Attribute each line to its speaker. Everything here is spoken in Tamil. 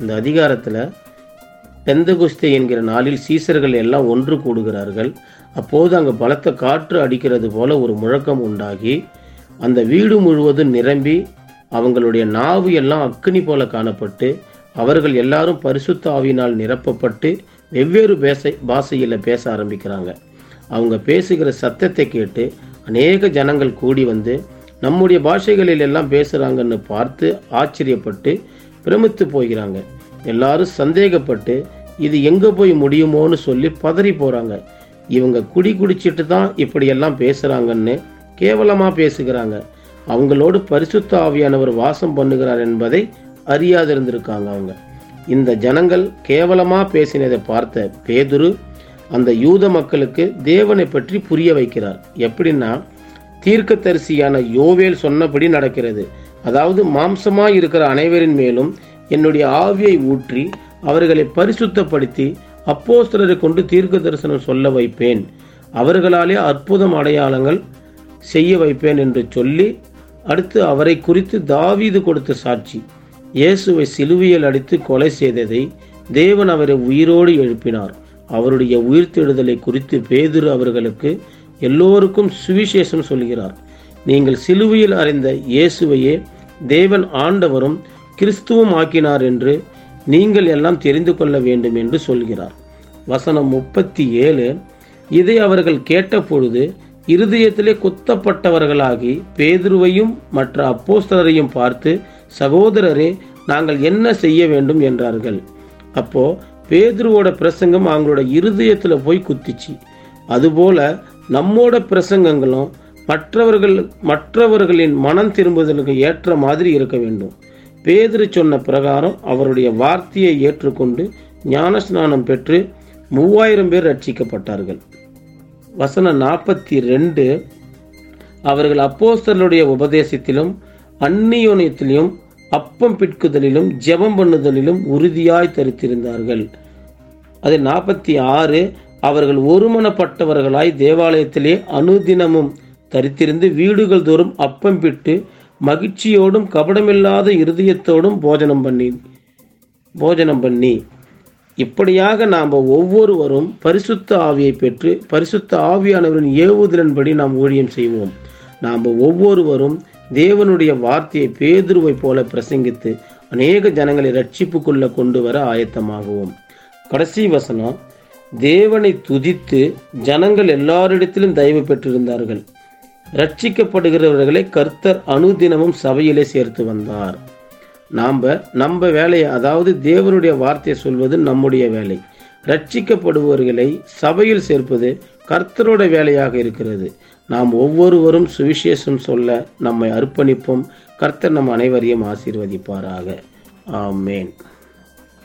Speaker 1: இந்த அதிகாரத்தில் பெந்தகுஸ்தே என்கிற நாளில் சீசர்கள் எல்லாம் ஒன்று கூடுகிறார்கள். அப்போது அங்கு பலத்த காற்று அடிக்கிறது போல ஒரு முழக்கம் உண்டாகி அந்த வீடு முழுவதும் நிரம்பி அவங்களுடைய நாவு எல்லாம் அக்னி போல காணப்பட்டு அவர்கள் எல்லாரும் பரிசுத்த ஆவியினால் நிரப்பப்பட்டு வெவ்வேறு பேச பாஷையில் பேச ஆரம்பிக்கிறாங்க. அவங்க பேசுகிற சத்தத்தை கேட்டு அநேக ஜனங்கள் கூடி வந்து நம்முடைய பாஷைகளில் எல்லாம் பேசுகிறாங்கன்னு பார்த்து ஆச்சரியப்பட்டு பிரமித்து போகிறாங்க. எல்லாரும் சந்தேகப்பட்டு இது எங்கே போய் முடியுமோன்னு சொல்லி பதறி போகிறாங்க இவங்க குடி குடிச்சிட்டு தான் இப்படியெல்லாம் பேசுகிறாங்கன்னு கேவலமாக பேசுகிறாங்க. அவங்களோடு பரிசுத்த ஆவியானவர் வாசம் பண்ணுகிறார் என்பதை அறியாதிருந்திருக்காங்க அவங்க. இந்த ஜனங்கள் கேவலமாக பேசினதை பார்த்த பேதுரு அந்த யூத மக்களுக்கு தேவனை பற்றி புரிய வைக்கிறார். எப்படின்னா தீர்க்கதரிசியான யோவேல் சொன்னபடி நடக்கிறது. அதாவது மாம்சமாய் இருக்கிற அனைவரின் மேலும் என்னுடைய ஆவியை ஊற்றி அவர்களை பரிசுத்தப்படுத்தி அப்போஸ்தலரை கொண்டு தீர்க்க தரிசனம் சொல்ல வைப்பேன். அவர்களாலே அற்புதம் அடையாளங்கள் செய்ய வைப்பேன் என்று சொல்லி அடுத்து அவரை குறித்து தாவீது கொடுத்த சாட்சி. இயேசுவை சிலுவையில் அடித்து கொலை செய்ததை தேவன் அவரை உயிரோடு எழுப்பினார். அவருடைய உயிர்த்தெழுதலை குறித்து பேதுரு அவர்களுக்கு எல்லோருக்கும் சுவிசேஷம் சொல்கிறார். நீங்கள் சிலுவையில் அறிந்த இயேசுவையே தேவன் ஆண்டவரும் கிறிஸ்துவும் ஆக்கினார் என்று நீங்கள் எல்லாம் தெரிந்து கொள்ள வேண்டும் என்று சொல்கிறார். வசனம் முப்பத்தி ஏழு இதை அவர்கள் கேட்டபொழுது இருதயத்திலே குத்தப்பட்டவர்களாகி பேதுருவையும் மற்ற அப்போஸ்தலரையும் பார்த்து சகோதரரே நாங்கள் என்ன செய்ய வேண்டும்? என்றார்கள். அப்போ பேதுருவோட பிரசங்கம் அவங்களோட இருதயத்தில் போய் குத்திச்சு. அதுபோல நம்மோட பிரசங்கங்களும் மற்றவர்கள் மற்றவர்களின் மனம் திரும்புதலுக்கு ஏற்ற மாதிரி இருக்க வேண்டும். பேதிரு சொன்ன பிரகாரம் அவருடைய வார்த்தையை ஏற்றுக்கொண்டு ஞானஸ்நானம் பெற்று மூவாயிரம் பேர் ரட்சிக்கப்பட்டார்கள். வசனம் நாற்பத்தி ரெண்டு அவர்கள் அப்போஸ்தலருடைய உபதேசத்திலும் அந்நியோனியத்திலும் அப்பம் பிட்குதலிலும் ஜெபம் பண்ணுதலிலும் உறுதியாய் தரித்திருந்தார்கள். அது நாற்பத்தி ஆறு அவர்கள் ஒருமனப்பட்டவர்களாய் தேவாலயத்திலே அனுதினமும் தரித்திருந்து வீடுகள் தோறும் அப்பம் பிட்டு மகிழ்ச்சியோடும் கபடமில்லாத இருதயத்தோடும் போஜனம் பண்ணி போஜனம் பண்ணி. இப்படியாக நாம் ஒவ்வொருவரும் பரிசுத்த ஆவியை பெற்று பரிசுத்த ஆவியானவரின் ஏவுதலின்படி நாம் ஊழியம் செய்வோம். நாம் ஒவ்வொருவரும் தேவனுடைய வார்த்தையை பேதுருவை போல பிரசங்கித்து அநேக ஜனங்களை ரட்சிப்புக்குள்ள கொண்டு வர ஆயத்தமாகுவோம். கடைசி வசனம் தேவனை துதித்து ஜனங்கள் எல்லாரிடத்திலும் தயவு பெற்றிருந்தார்கள். ரட்சிக்கப்படுகிறவர்களை கர்த்தர் அனுதினமும் சபையிலே சேர்த்து வந்தார். நாம் நம்ம வேலையை அதாவது தேவனுடைய வார்த்தையை சொல்வது நம்முடைய வேலை. ரட்சிக்கப்படுபவர்களை சபையில் சேர்ப்பது கர்த்தரோட வேலையாக இருக்கிறது. நாம் ஒவ்வொருவரும் சுவிசேஷம் சொல்ல நம்மை அர்ப்பணிப்போம். கர்த்தர் நம் அனைவரையும் ஆசீர்வதிப்பாராக. ஆமேன்.